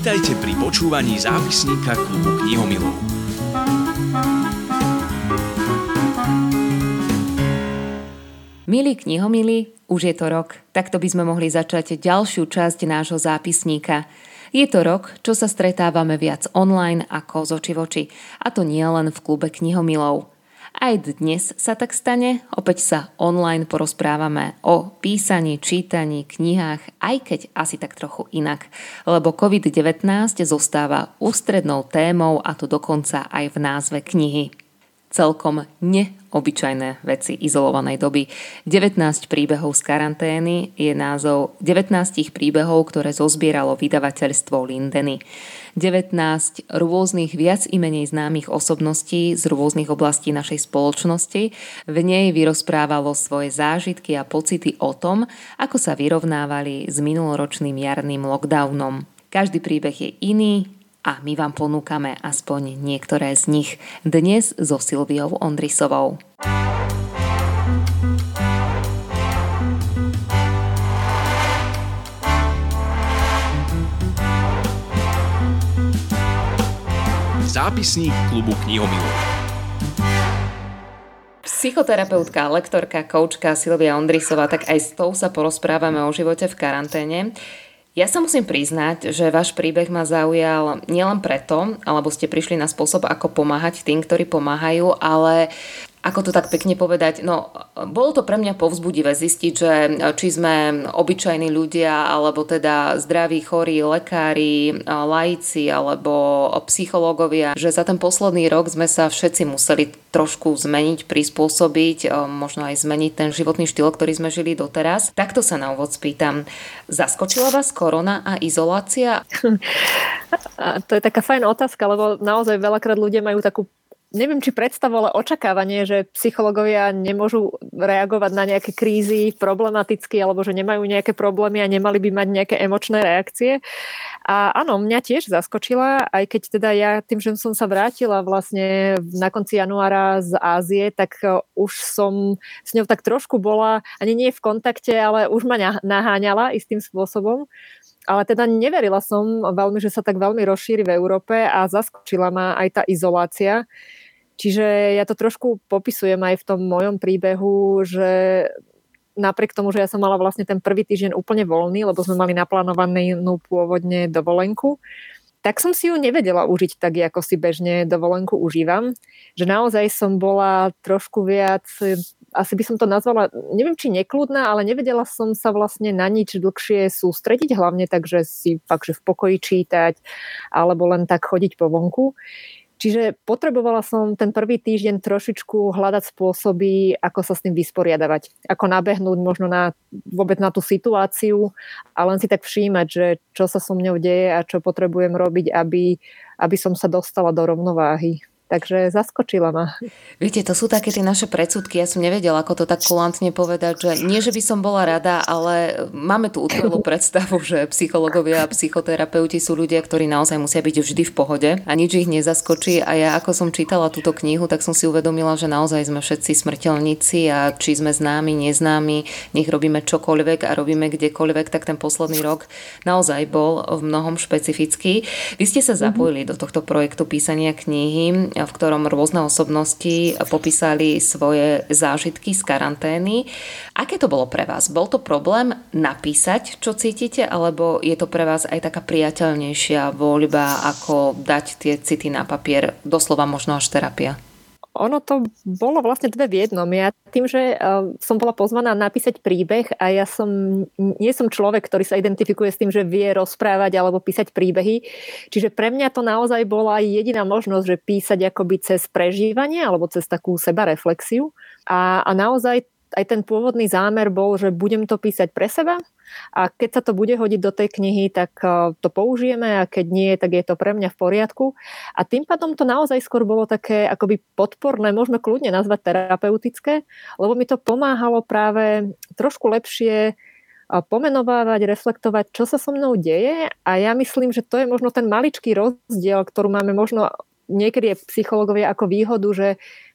Vítajte pri počúvaní zápisníka klubu knihomilov. Milí knihomili, už je to rok, takto by sme mohli začať ďalšiu časť nášho zápisníka. Je to rok, čo sa stretávame viac online ako z oči v oči, a to nie len v klube knihomilov. Aj dnes sa tak stane, opäť sa online porozprávame o písaní, čítaní, knihách, aj keď asi tak trochu inak, lebo COVID-19 zostáva ústrednou témou a to dokonca aj v názve knihy celkom neobyčajné veci izolovanej doby. 19 príbehov z karantény je názov 19 príbehov, ktoré zozbieralo vydavateľstvo Lindeny. 19 rôznych viac i menej známych osobností z rôznych oblastí našej spoločnosti. V nej vyrozprávalo svoje zážitky a pocity o tom, ako sa vyrovnávali s minuloročným jarným lockdownom. Každý príbeh je iný, a my vám ponúkame aspoň niektoré z nich dnes so Silviou Ondrisovou. Zápisník klubu knihomilov. Psychoterapeutka, lektorka, koučka Silvia Ondrisová, tak aj s tou sa porozprávame o živote v karanténe. Ja sa musím priznať, že váš príbeh ma zaujal nielen preto, alebo ste prišli na spôsob, ako pomáhať tým, ktorí pomáhajú, ale ako to tak pekne povedať, no bolo to pre mňa povzbudivé zistiť, že či sme obyčajní ľudia, alebo teda zdraví, chorí, lekári, laici alebo psychológovia, že za ten posledný rok sme sa všetci museli trošku zmeniť, prispôsobiť, možno aj zmeniť ten životný štýl, ktorý sme žili doteraz. Takto sa na úvod spýtam. Zaskočila vás korona a izolácia? A to je taká fajn otázka, lebo naozaj veľakrát ľudia majú takú neviem, či predstavu, ale očakávanie, že psychológovia nemôžu reagovať na nejaké krízy problematicky alebo že nemajú nejaké problémy a nemali by mať nejaké emočné reakcie. A áno, mňa tiež zaskočila, aj keď teda ja tým, že som sa vrátila vlastne na konci januára z Ázie, tak e, už som s ňou tak trošku bola, ani nie v kontakte, ale už ma naháňala istým spôsobom ale teda neverila som veľmi, že sa tak veľmi rozšíri v Európe a zaskočila ma aj tá izolácia. Čiže ja to trošku popisujem aj v tom mojom príbehu, že napriek tomu, že ja som mala vlastne ten prvý týždeň úplne voľný, lebo sme mali naplánovanú pôvodne dovolenku, tak som si ju nevedela užiť tak, ako si bežne dovolenku užívam. Že naozaj som bola trošku viac, asi by som to nazvala, neviem či nekludná, ale nevedela som sa vlastne na nič dlhšie sústrediť, hlavne tak, že si fakt, že v pokoji čítať, alebo len tak chodiť po vonku. Čiže potrebovala som ten prvý týždeň trošičku hľadať spôsoby, ako sa s tým vysporiadavať. Ako nabehnúť možno na, vôbec na tú situáciu a len si tak všímať, že čo sa so mňou deje a čo potrebujem robiť, aby, aby som sa dostala do rovnováhy. Takže zaskočila ma. Viete, to sú také tie naše predsudky. Ja som nevedela, ako to tak kulantne povedať, že nie, že by som bola rada, ale máme tu utrelú predstavu, že psychológovia a psychoterapeuti sú ľudia, ktorí naozaj musia byť vždy v pohode a nič ich nezaskočí. A ja, ako som čítala túto knihu, tak som si uvedomila, že naozaj sme všetci smrteľníci a či sme známi, neznámi, nech robíme čokoľvek a robíme kdekoľvek, tak ten posledný rok naozaj bol v mnohom špecifický. Vy ste sa zapojili mm-hmm. do tohto projektu písania knihy v ktorom rôzne osobnosti popísali svoje zážitky z karantény. Aké to bolo pre vás? Bol to problém napísať, čo cítite, alebo je to pre vás aj taká priateľnejšia voľba, ako dať tie city na papier, doslova možno až terapia? Ono to bolo vlastne dve v jednom. Ja tým, že uh, som bola pozvaná napísať príbeh a ja som, nie som človek, ktorý sa identifikuje s tým, že vie rozprávať alebo písať príbehy. Čiže pre mňa to naozaj bola jediná možnosť, že písať akoby cez prežívanie alebo cez takú sebareflexiu. A, a naozaj aj ten pôvodný zámer bol, že budem to písať pre seba a keď sa to bude hodiť do tej knihy, tak e, to použijeme a keď nie, tak je to pre mňa v poriadku. A tým pádom to naozaj skôr bolo také akoby podporné, môžeme kľudne nazvať terapeutické, lebo mi to pomáhalo práve trošku lepšie e, pomenovávať, reflektovať, čo sa so mnou deje a ja myslím, že to je možno ten maličký rozdiel, ktorú máme možno niekedy je psychológovia ako výhodu, že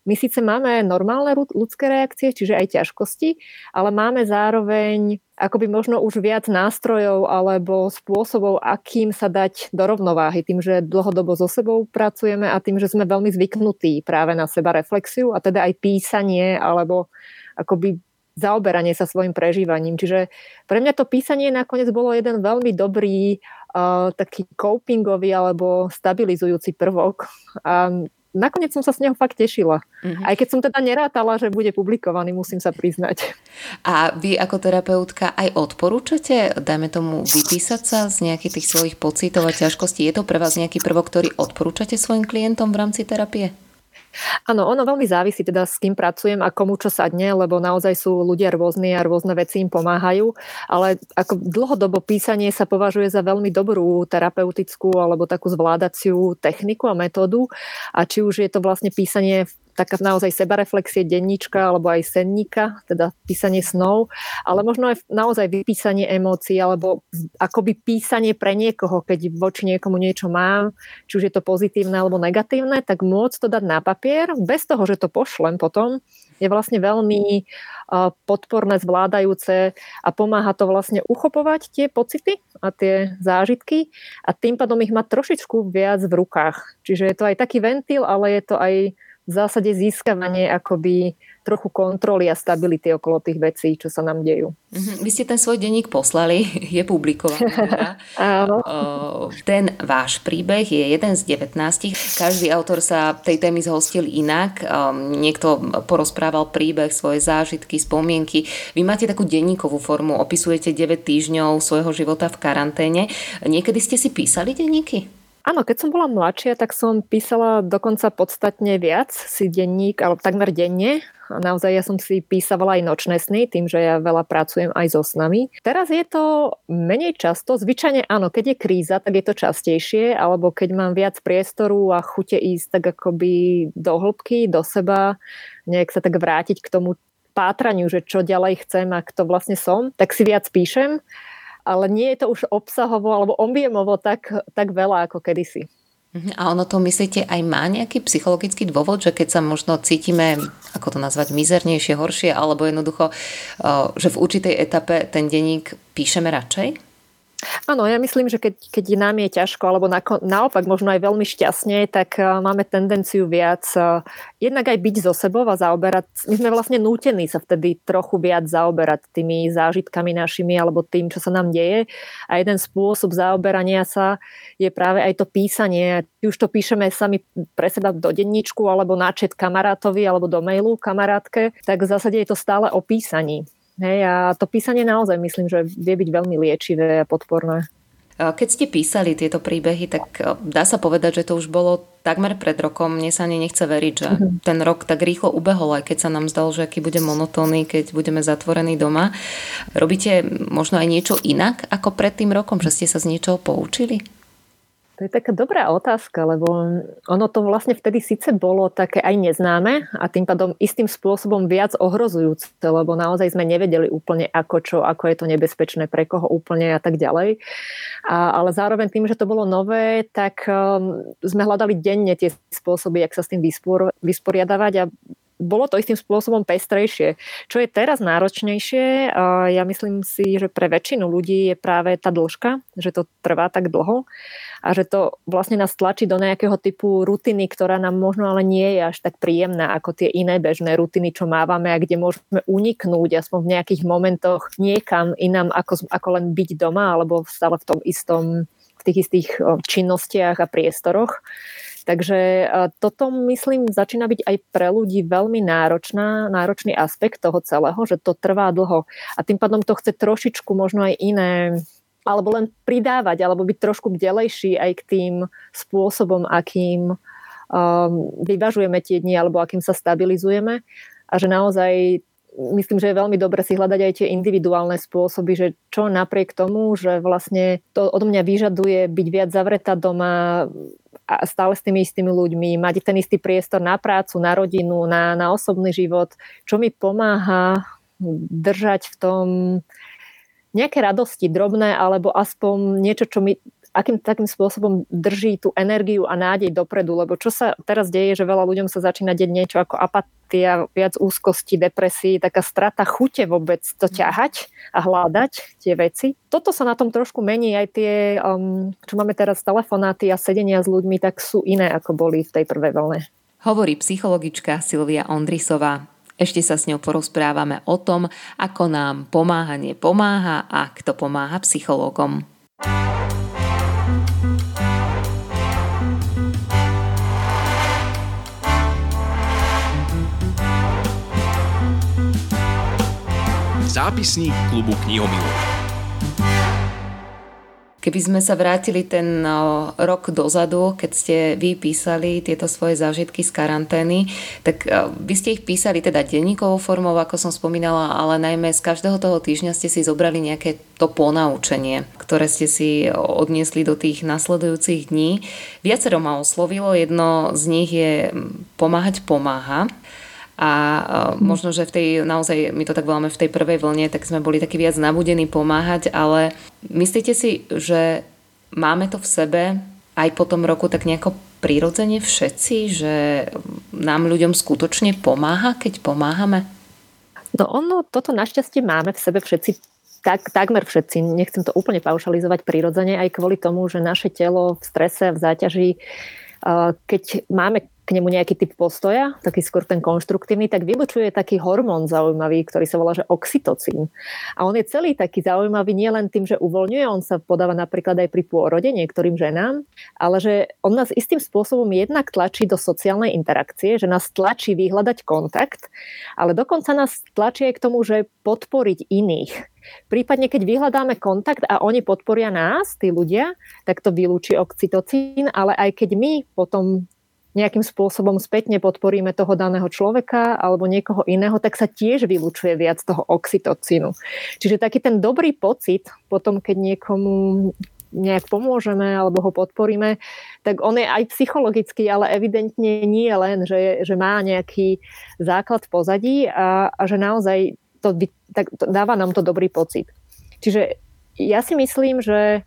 my síce máme normálne ľudské reakcie, čiže aj ťažkosti, ale máme zároveň akoby možno už viac nástrojov alebo spôsobov, akým sa dať do rovnováhy, tým, že dlhodobo so sebou pracujeme a tým, že sme veľmi zvyknutí práve na seba reflexiu a teda aj písanie alebo akoby zaoberanie sa svojim prežívaním. Čiže pre mňa to písanie nakoniec bolo jeden veľmi dobrý uh, taký copingový alebo stabilizujúci prvok. A nakoniec som sa z neho fakt tešila. Mm-hmm. Aj keď som teda nerátala, že bude publikovaný, musím sa priznať. A vy ako terapeutka aj odporúčate, dajme tomu, vypísať sa z nejakých tých svojich pocitov a ťažkostí? Je to pre vás nejaký prvok, ktorý odporúčate svojim klientom v rámci terapie? Áno, ono veľmi závisí teda s kým pracujem a komu čo sadne, lebo naozaj sú ľudia rôzni a rôzne veci im pomáhajú, ale ako dlhodobo písanie sa považuje za veľmi dobrú terapeutickú alebo takú zvládaciu techniku a metódu. A či už je to vlastne písanie taká naozaj sebareflexie denníčka alebo aj senníka, teda písanie snov, ale možno aj naozaj vypísanie emócií alebo akoby písanie pre niekoho, keď voči niekomu niečo mám, či už je to pozitívne alebo negatívne, tak môcť to dať na papier bez toho, že to pošlem potom, je vlastne veľmi podporné, zvládajúce a pomáha to vlastne uchopovať tie pocity a tie zážitky a tým pádom ich mať trošičku viac v rukách. Čiže je to aj taký ventil, ale je to aj v zásade získavanie akoby trochu kontroly a stability okolo tých vecí, čo sa nám dejú. Mhm. Vy ste ten svoj denník poslali, je publikovaný. Teda. Áno. Ten váš príbeh je jeden z 19. Každý autor sa tej témy zhostil inak. Niekto porozprával príbeh, svoje zážitky, spomienky. Vy máte takú denníkovú formu, opisujete 9 týždňov svojho života v karanténe. Niekedy ste si písali denníky? Áno, keď som bola mladšia, tak som písala dokonca podstatne viac si denník, alebo takmer denne. A naozaj ja som si písavala aj nočné sny, tým, že ja veľa pracujem aj so snami. Teraz je to menej často. Zvyčajne áno, keď je kríza, tak je to častejšie, alebo keď mám viac priestoru a chute ísť tak akoby do hĺbky, do seba, nejak sa tak vrátiť k tomu pátraniu, že čo ďalej chcem a kto vlastne som, tak si viac píšem ale nie je to už obsahovo alebo objemovo tak, tak veľa ako kedysi. Mhm. A ono to myslíte aj má nejaký psychologický dôvod, že keď sa možno cítime, ako to nazvať, mizernejšie, horšie, alebo jednoducho, že v určitej etape ten denník píšeme radšej? Áno, ja myslím, že keď, keď nám je ťažko, alebo na, naopak možno aj veľmi šťastne, tak uh, máme tendenciu viac uh, jednak aj byť so sebou a zaoberať. My sme vlastne nútení sa vtedy trochu viac zaoberať tými zážitkami našimi alebo tým, čo sa nám deje. A jeden spôsob zaoberania sa je práve aj to písanie. Už to píšeme sami pre seba do denníčku alebo náčet kamarátovi alebo do mailu kamarátke, tak v zásade je to stále o písaní. Hej, a to písanie naozaj myslím, že vie byť veľmi liečivé a podporné. Keď ste písali tieto príbehy, tak dá sa povedať, že to už bolo takmer pred rokom. Mne sa ani nechce veriť, že mm-hmm. ten rok tak rýchlo ubehol, aj keď sa nám zdal, že aký bude monotónny, keď budeme zatvorení doma. Robíte možno aj niečo inak ako pred tým rokom, že ste sa z niečoho poučili? To je taká dobrá otázka, lebo ono to vlastne vtedy síce bolo také aj neznáme a tým pádom istým spôsobom viac ohrozujúce, lebo naozaj sme nevedeli úplne ako čo, ako je to nebezpečné, pre koho úplne a tak ďalej. A, ale zároveň tým, že to bolo nové, tak um, sme hľadali denne tie spôsoby, jak sa s tým vyspor, vysporiadavať a bolo to istým spôsobom pestrejšie. Čo je teraz náročnejšie, ja myslím si, že pre väčšinu ľudí je práve tá dĺžka, že to trvá tak dlho a že to vlastne nás tlačí do nejakého typu rutiny, ktorá nám možno ale nie je až tak príjemná ako tie iné bežné rutiny, čo mávame a kde môžeme uniknúť aspoň v nejakých momentoch niekam inám ako, ako len byť doma alebo stále v tom istom v tých istých činnostiach a priestoroch. Takže e, toto, myslím, začína byť aj pre ľudí veľmi náročná, náročný aspekt toho celého, že to trvá dlho. A tým pádom to chce trošičku možno aj iné alebo len pridávať, alebo byť trošku bdelejší aj k tým spôsobom, akým um, vyvažujeme tie dni, alebo akým sa stabilizujeme. A že naozaj myslím, že je veľmi dobre si hľadať aj tie individuálne spôsoby, že čo napriek tomu, že vlastne to od mňa vyžaduje byť viac zavretá doma, a stále s tými istými ľuďmi, mať ten istý priestor na prácu, na rodinu, na, na osobný život, čo mi pomáha držať v tom nejaké radosti drobné, alebo aspoň niečo, čo mi akým takým spôsobom drží tú energiu a nádej dopredu, lebo čo sa teraz deje, že veľa ľuďom sa začína deť niečo ako apatia, viac úzkosti, depresii, taká strata chute vôbec to ťahať a hľadať tie veci. Toto sa na tom trošku mení, aj tie, um, čo máme teraz telefonáty a sedenia s ľuďmi, tak sú iné, ako boli v tej prvej vlne. Hovorí psychologička Silvia Ondrisová. Ešte sa s ňou porozprávame o tom, ako nám pomáhanie pomáha a kto pomáha psychológom. Zápisník klubu knihomilov. Keby sme sa vrátili ten rok dozadu, keď ste vy písali tieto svoje zážitky z karantény, tak vy ste ich písali teda denníkovou formou, ako som spomínala, ale najmä z každého toho týždňa ste si zobrali nejaké to ponaučenie, ktoré ste si odniesli do tých nasledujúcich dní. Viacero ma oslovilo, jedno z nich je pomáhať pomáha a mhm. možno, že v tej, naozaj my to tak voláme v tej prvej vlne, tak sme boli takí viac nabudení pomáhať, ale myslíte si, že máme to v sebe aj po tom roku tak nejako prirodzene všetci, že nám ľuďom skutočne pomáha, keď pomáhame? No ono, toto našťastie máme v sebe všetci tak, takmer všetci, nechcem to úplne paušalizovať prirodzene, aj kvôli tomu, že naše telo v strese, v záťaži, keď máme k nemu nejaký typ postoja, taký skôr ten konštruktívny, tak vylučuje taký hormón zaujímavý, ktorý sa volá, že oxytocín. A on je celý taký zaujímavý nie len tým, že uvoľňuje, on sa podáva napríklad aj pri pôrode niektorým ženám, ale že on nás istým spôsobom jednak tlačí do sociálnej interakcie, že nás tlačí vyhľadať kontakt, ale dokonca nás tlačí aj k tomu, že podporiť iných. Prípadne, keď vyhľadáme kontakt a oni podporia nás, tí ľudia, tak to vylúči oxytocín, ale aj keď my potom nejakým spôsobom spätne podporíme toho daného človeka alebo niekoho iného, tak sa tiež vylučuje viac toho oxytocínu. Čiže taký ten dobrý pocit potom, keď niekomu nejak pomôžeme alebo ho podporíme, tak on je aj psychologický, ale evidentne nie len, že, že má nejaký základ v pozadí a, a že naozaj to, tak, to dáva nám to dobrý pocit. Čiže ja si myslím, že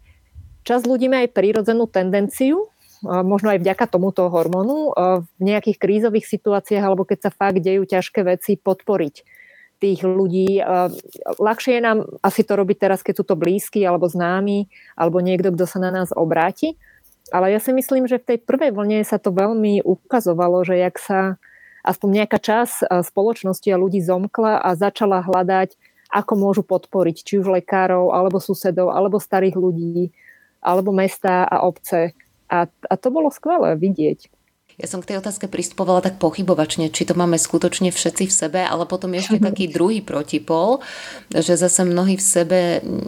čas ľudí má aj prírodzenú tendenciu možno aj vďaka tomuto hormónu v nejakých krízových situáciách alebo keď sa fakt dejú ťažké veci podporiť tých ľudí. Ľahšie je nám asi to robiť teraz, keď sú to blízky alebo známi alebo niekto, kto sa na nás obráti. Ale ja si myslím, že v tej prvej vlne sa to veľmi ukazovalo, že jak sa aspoň nejaká čas spoločnosti a ľudí zomkla a začala hľadať, ako môžu podporiť či už lekárov, alebo susedov, alebo starých ľudí, alebo mesta a obce a, a to bolo skvelé vidieť. Ja som k tej otázke pristupovala tak pochybovačne, či to máme skutočne všetci v sebe, ale potom ešte taký druhý protipol, že zase mnohí v sebe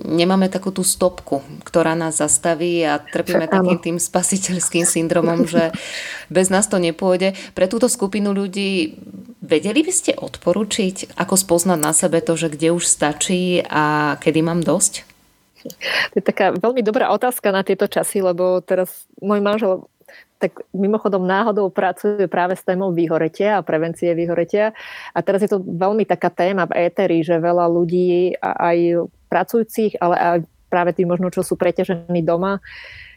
nemáme takú tú stopku, ktorá nás zastaví a trpíme takým tým spasiteľským syndromom, že bez nás to nepôjde. Pre túto skupinu ľudí vedeli by ste odporučiť, ako spoznať na sebe to, že kde už stačí a kedy mám dosť? To je taká veľmi dobrá otázka na tieto časy, lebo teraz môj manžel tak mimochodom náhodou pracuje práve s témou vyhoretia a prevencie vyhoretia. A teraz je to veľmi taká téma v éteri, že veľa ľudí, aj pracujúcich, ale aj práve tí možno, čo sú preťažení doma,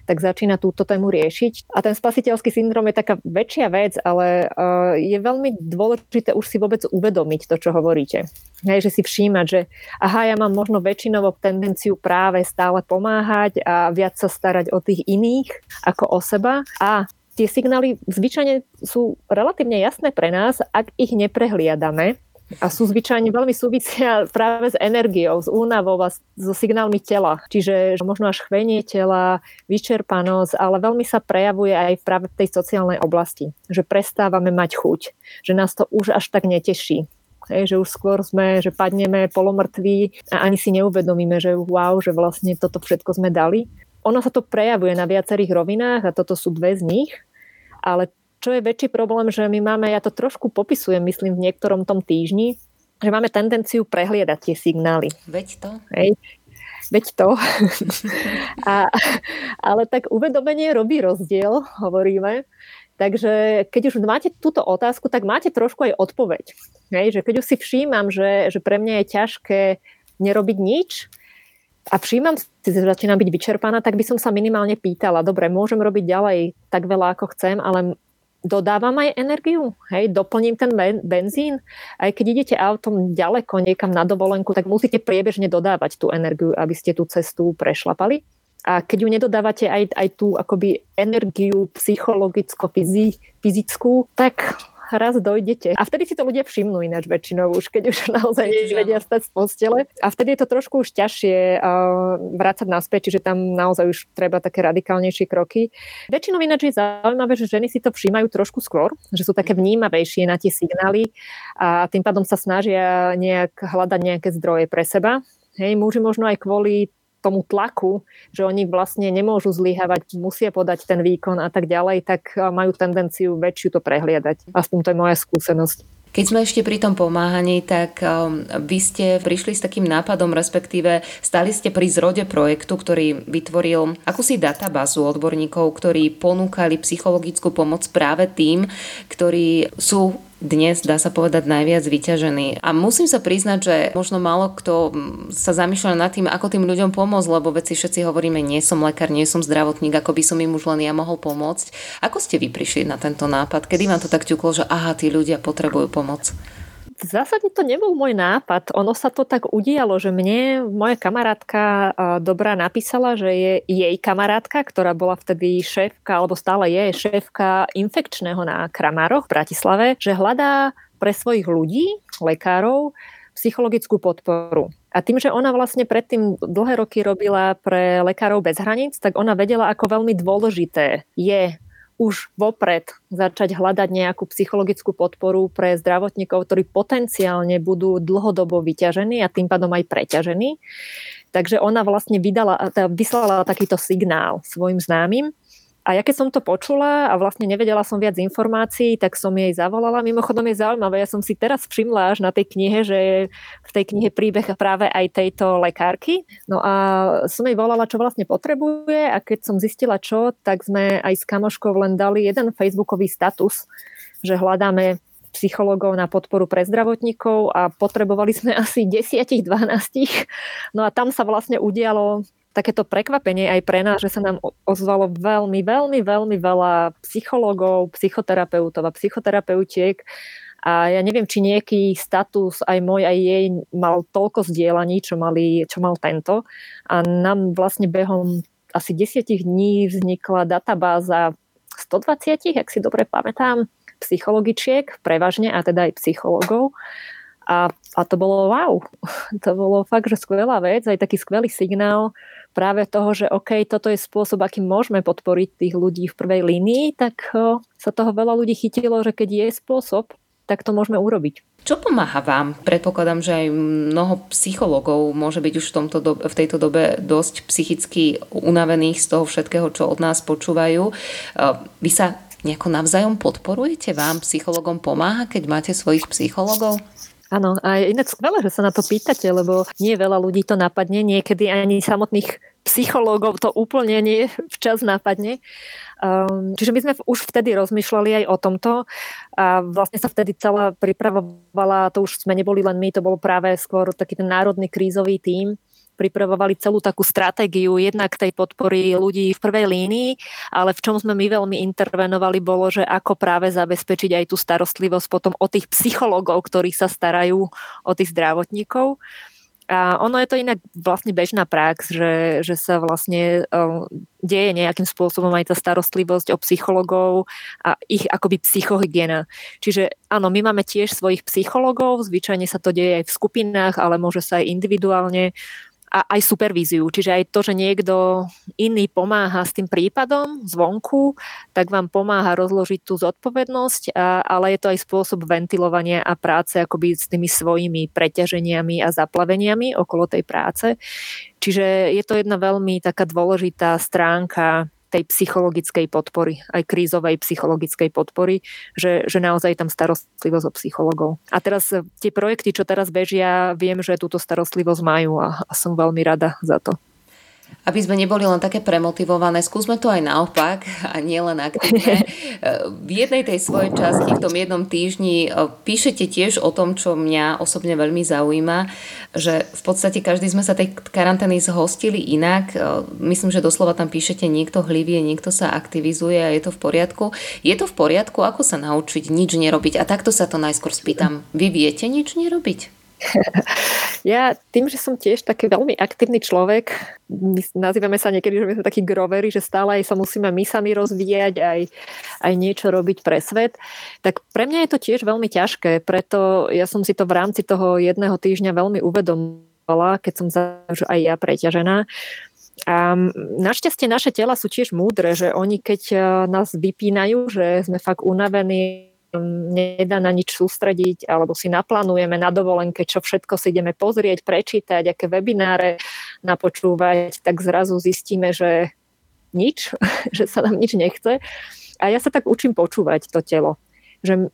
tak začína túto tému riešiť. A ten spasiteľský syndrom je taká väčšia vec, ale uh, je veľmi dôležité už si vôbec uvedomiť to, čo hovoríte. Hej, že si všímať, že aha, ja mám možno väčšinovú tendenciu práve stále pomáhať a viac sa starať o tých iných ako o seba. A tie signály zvyčajne sú relatívne jasné pre nás, ak ich neprehliadame a sú zvyčajne veľmi súvisia práve s energiou, s únavou a so signálmi tela. Čiže možno až chvenie tela, vyčerpanosť, ale veľmi sa prejavuje aj práve v tej sociálnej oblasti. Že prestávame mať chuť, že nás to už až tak neteší. Hej, že už skôr sme, že padneme polomrtví a ani si neuvedomíme, že wow, že vlastne toto všetko sme dali. Ono sa to prejavuje na viacerých rovinách a toto sú dve z nich, ale čo je väčší problém, že my máme, ja to trošku popisujem, myslím, v niektorom tom týždni, že máme tendenciu prehliadať tie signály. Veď to. Hej. Veď to. A, ale tak uvedomenie robí rozdiel, hovoríme. Takže keď už máte túto otázku, tak máte trošku aj odpoveď. Hej, že keď už si všímam, že, že pre mňa je ťažké nerobiť nič, a všímam si, že začínam byť vyčerpaná, tak by som sa minimálne pýtala, dobre, môžem robiť ďalej tak veľa, ako chcem, ale dodávam aj energiu, hej, doplním ten benzín. Aj keď idete autom ďaleko niekam na dovolenku, tak musíte priebežne dodávať tú energiu, aby ste tú cestu prešlapali. A keď ju nedodávate aj, aj tú akoby energiu psychologicko-fyzickú, tak raz dojdete. A vtedy si to ľudia všimnú ináč väčšinou už, keď už naozaj vedia stať z postele. A vtedy je to trošku už ťažšie uh, vrácať naspäť, čiže tam naozaj už treba také radikálnejšie kroky. Väčšinou ináč je zaujímavé, že ženy si to všímajú trošku skôr, že sú také vnímavejšie na tie signály a tým pádom sa snažia nejak hľadať nejaké zdroje pre seba. Hej, muži možno aj kvôli tomu tlaku, že oni vlastne nemôžu zlyhávať, musia podať ten výkon a tak ďalej, tak majú tendenciu väčšiu to prehliadať. Aspoň to je moja skúsenosť. Keď sme ešte pri tom pomáhaní, tak um, vy ste prišli s takým nápadom, respektíve stali ste pri zrode projektu, ktorý vytvoril akúsi databázu odborníkov, ktorí ponúkali psychologickú pomoc práve tým, ktorí sú dnes, dá sa povedať, najviac vyťažený. A musím sa priznať, že možno málo kto sa zamýšľa nad tým, ako tým ľuďom pomôcť, lebo veci všetci hovoríme, nie som lekár, nie som zdravotník, ako by som im už len ja mohol pomôcť. Ako ste vy prišli na tento nápad? Kedy vám to tak ťuklo, že aha, tí ľudia potrebujú pomoc? V zásade to nebol môj nápad. Ono sa to tak udialo, že mne moja kamarátka dobrá napísala, že je jej kamarátka, ktorá bola vtedy šéfka, alebo stále je šéfka infekčného na Kramároch v Bratislave, že hľadá pre svojich ľudí, lekárov, psychologickú podporu. A tým, že ona vlastne predtým dlhé roky robila pre Lekárov bez hraníc, tak ona vedela, ako veľmi dôležité je už vopred začať hľadať nejakú psychologickú podporu pre zdravotníkov, ktorí potenciálne budú dlhodobo vyťažení a tým pádom aj preťažení. Takže ona vlastne vydala, vyslala takýto signál svojim známym a ja keď som to počula a vlastne nevedela som viac informácií, tak som jej zavolala. Mimochodom je zaujímavé, ja som si teraz všimla až na tej knihe, že je v tej knihe príbeh práve aj tejto lekárky. No a som jej volala, čo vlastne potrebuje a keď som zistila čo, tak sme aj s kamoškou len dali jeden facebookový status, že hľadáme psychológov na podporu pre zdravotníkov a potrebovali sme asi 10-12. No a tam sa vlastne udialo takéto prekvapenie aj pre nás, že sa nám ozvalo veľmi, veľmi, veľmi veľa psychológov, psychoterapeutov a psychoterapeutiek a ja neviem, či nejaký status aj môj, aj jej mal toľko zdieľaní, čo, mali, čo mal tento. A nám vlastne behom asi desiatich dní vznikla databáza 120, ak si dobre pamätám, psychologičiek, prevažne, a teda aj psychologov. A, a to bolo wow. To bolo fakt, že skvelá vec, aj taký skvelý signál, práve toho, že OK, toto je spôsob, akým môžeme podporiť tých ľudí v prvej línii, tak sa toho veľa ľudí chytilo, že keď je spôsob, tak to môžeme urobiť. Čo pomáha vám? Predpokladám, že aj mnoho psychologov môže byť už v, tomto dobe, v tejto dobe dosť psychicky unavených z toho všetkého, čo od nás počúvajú. Vy sa nejako navzájom podporujete? Vám psychologom pomáha, keď máte svojich psychologov? Áno, a je inak skvelé, že sa na to pýtate, lebo nie veľa ľudí to napadne, niekedy ani samotných psychológov to úplne nie včas napadne. Um, čiže my sme už vtedy rozmýšľali aj o tomto a vlastne sa vtedy celá pripravovala, to už sme neboli len my, to bol práve skôr taký ten národný krízový tím, pripravovali celú takú stratégiu jednak tej podpory ľudí v prvej línii, ale v čom sme my veľmi intervenovali bolo, že ako práve zabezpečiť aj tú starostlivosť potom o tých psychológov, ktorí sa starajú o tých zdravotníkov. A ono je to inak vlastne bežná prax, že, že sa vlastne uh, deje nejakým spôsobom aj tá starostlivosť o psychologov a ich akoby psychohygiena. Čiže áno, my máme tiež svojich psychologov, zvyčajne sa to deje aj v skupinách, ale môže sa aj individuálne a aj supervíziu. Čiže aj to, že niekto iný pomáha s tým prípadom zvonku, tak vám pomáha rozložiť tú zodpovednosť, a, ale je to aj spôsob ventilovania a práce akoby s tými svojimi preťaženiami a zaplaveniami okolo tej práce. Čiže je to jedna veľmi taká dôležitá stránka tej psychologickej podpory, aj krízovej psychologickej podpory, že, že naozaj tam starostlivosť o psychologov. A teraz e, tie projekty, čo teraz bežia, viem, že túto starostlivosť majú a, a som veľmi rada za to. Aby sme neboli len také premotivované, skúsme to aj naopak a nie len aktívne. v jednej tej svojej časti, v tom jednom týždni, e, píšete tiež o tom, čo mňa osobne veľmi zaujíma, že v podstate každý sme sa tej karantény zhostili inak. E, myslím, že doslova tam píšete, niekto hlivie, niekto sa aktivizuje a je to v poriadku. Je to v poriadku? Ako sa naučiť nič nerobiť? A takto sa to najskôr spýtam. Vy viete nič nerobiť? Ja tým, že som tiež taký veľmi aktívny človek, my nazývame sa niekedy, že my sme takí grovery, že stále aj sa musíme my sami rozvíjať, aj, aj niečo robiť pre svet, tak pre mňa je to tiež veľmi ťažké, preto ja som si to v rámci toho jedného týždňa veľmi uvedomovala, keď som že aj ja preťažená. A našťastie naše tela sú tiež múdre, že oni keď e, nás vypínajú, že sme fakt unavení, nedá na nič sústrediť, alebo si naplánujeme na dovolenke, čo všetko si ideme pozrieť, prečítať, aké webináre napočúvať, tak zrazu zistíme, že nič, že sa nám nič nechce. A ja sa tak učím počúvať to telo. Že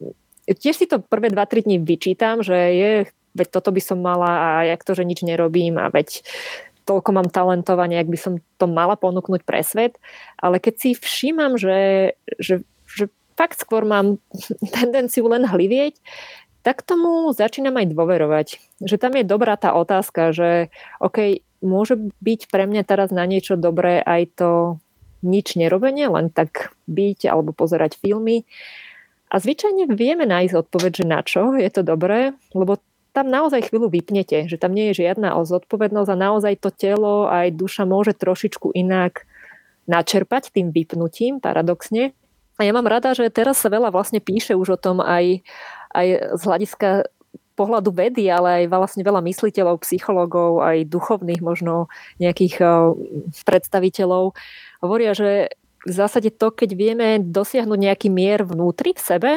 tiež si to prvé 2-3 dní vyčítam, že je, veď toto by som mala a jak to, že nič nerobím a veď toľko mám talentovania, ak by som to mala ponúknuť pre svet. Ale keď si všímam, že, že fakt skôr mám tendenciu len hlivieť, tak tomu začínam aj dôverovať. Že tam je dobrá tá otázka, že OK, môže byť pre mňa teraz na niečo dobré aj to nič nerobenie, len tak byť alebo pozerať filmy. A zvyčajne vieme nájsť odpoveď, že na čo je to dobré, lebo tam naozaj chvíľu vypnete, že tam nie je žiadna zodpovednosť a naozaj to telo aj duša môže trošičku inak načerpať tým vypnutím, paradoxne. A ja mám rada, že teraz sa veľa vlastne píše už o tom aj, aj z hľadiska pohľadu vedy, ale aj vlastne veľa mysliteľov, psychológov, aj duchovných možno nejakých eh, predstaviteľov hovoria, že v zásade to, keď vieme dosiahnuť nejaký mier vnútri v sebe,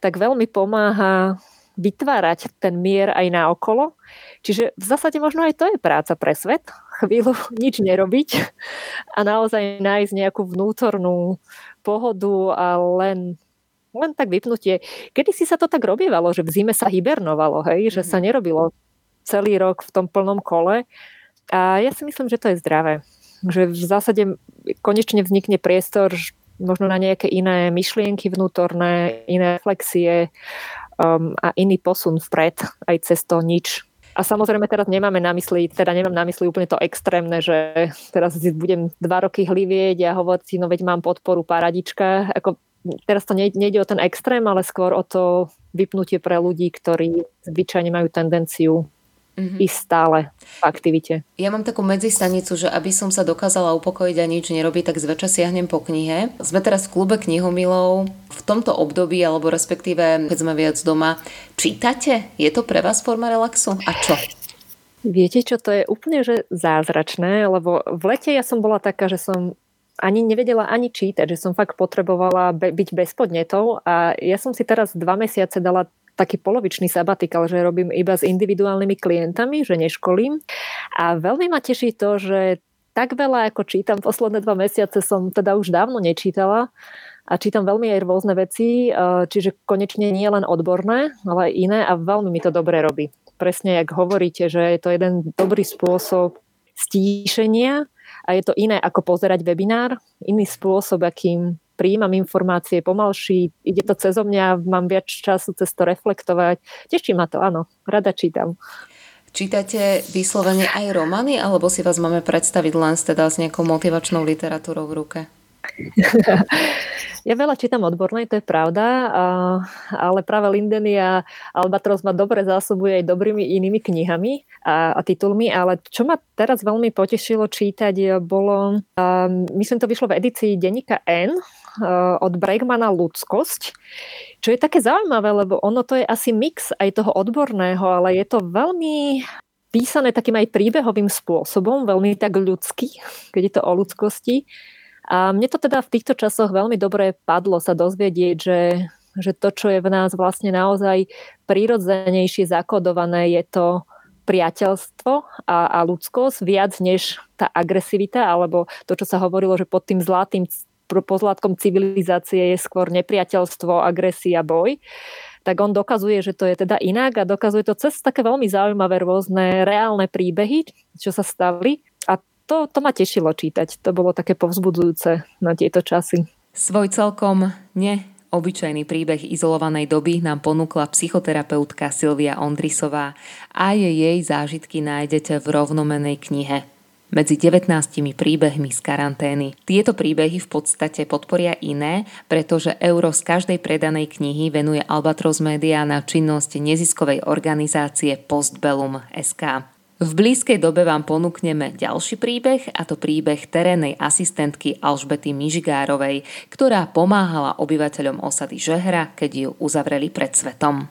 tak veľmi pomáha vytvárať ten mier aj na okolo. Čiže v zásade možno aj to je práca pre svet. Chvíľu nič nerobiť a naozaj nájsť nejakú vnútornú pohodu a len len tak vypnutie. Kedy si sa to tak robievalo, že v zime sa hibernovalo, hej? že sa mhm. nerobilo celý rok v tom plnom kole. A ja si myslím, že to je zdravé. Že v zásade konečne vznikne priestor možno na nejaké iné myšlienky vnútorné, iné reflexie um, a iný posun vpred aj cez to nič. A samozrejme teraz nemáme na mysli, teda nemám na mysli úplne to extrémne, že teraz budem dva roky hlivieť a hovoriť si, no veď mám podporu paradička. Ako, teraz to nejde o ten extrém, ale skôr o to vypnutie pre ľudí, ktorí zvyčajne majú tendenciu mm-hmm. ísť stále v aktivite. Ja mám takú medzistanicu, že aby som sa dokázala upokojiť a nič nerobiť, tak zväčša siahnem po knihe. Sme teraz v klube knihomilov. V tomto období, alebo respektíve keď sme viac doma, čítate? Je to pre vás forma relaxu? A čo? Viete čo, to je úplne že zázračné, lebo v lete ja som bola taká, že som ani nevedela ani čítať, že som fakt potrebovala be- byť bez podnetov a ja som si teraz dva mesiace dala taký polovičný sabatikal, že robím iba s individuálnymi klientami, že neškolím. A veľmi ma teší to, že tak veľa, ako čítam posledné dva mesiace, som teda už dávno nečítala a čítam veľmi aj rôzne veci, čiže konečne nie len odborné, ale aj iné a veľmi mi to dobre robí. Presne, jak hovoríte, že je to jeden dobrý spôsob stíšenia a je to iné ako pozerať webinár, iný spôsob, akým prijímam informácie pomalší, ide to cez mňa, mám viac času cez to reflektovať. Teší ma to, áno, rada čítam. Čítate vyslovene aj romány, alebo si vás máme predstaviť len teda s nejakou motivačnou literatúrou v ruke? Ja veľa čítam odbornej, to je pravda, ale práve Lindeny a Albatros ma dobre zásobuje aj dobrými inými knihami a, a titulmi, ale čo ma teraz veľmi potešilo čítať bolo, myslím to vyšlo v edícii denníka N od Bregmana Ľudskosť, čo je také zaujímavé, lebo ono to je asi mix aj toho odborného, ale je to veľmi písané takým aj príbehovým spôsobom, veľmi tak ľudský, keď je to o ľudskosti. A mne to teda v týchto časoch veľmi dobre padlo sa dozvedieť, že, že to, čo je v nás vlastne naozaj prirodzenejšie zakodované, je to priateľstvo a, a ľudskosť viac než tá agresivita alebo to, čo sa hovorilo, že pod tým zlatým pozlátkom civilizácie je skôr nepriateľstvo, agresia, boj tak on dokazuje, že to je teda inak a dokazuje to cez také veľmi zaujímavé rôzne reálne príbehy, čo sa stali. A to, to ma tešilo čítať. To bolo také povzbudzujúce na tieto časy. Svoj celkom ne Obyčajný príbeh izolovanej doby nám ponúkla psychoterapeutka Silvia Ondrisová a jej zážitky nájdete v rovnomenej knihe medzi 19 príbehmi z karantény. Tieto príbehy v podstate podporia iné, pretože euro z každej predanej knihy venuje Albatros Media na činnosť neziskovej organizácie Postbellum SK. V blízkej dobe vám ponúkneme ďalší príbeh, a to príbeh terénnej asistentky Alžbety Mižigárovej, ktorá pomáhala obyvateľom osady Žehra, keď ju uzavreli pred svetom.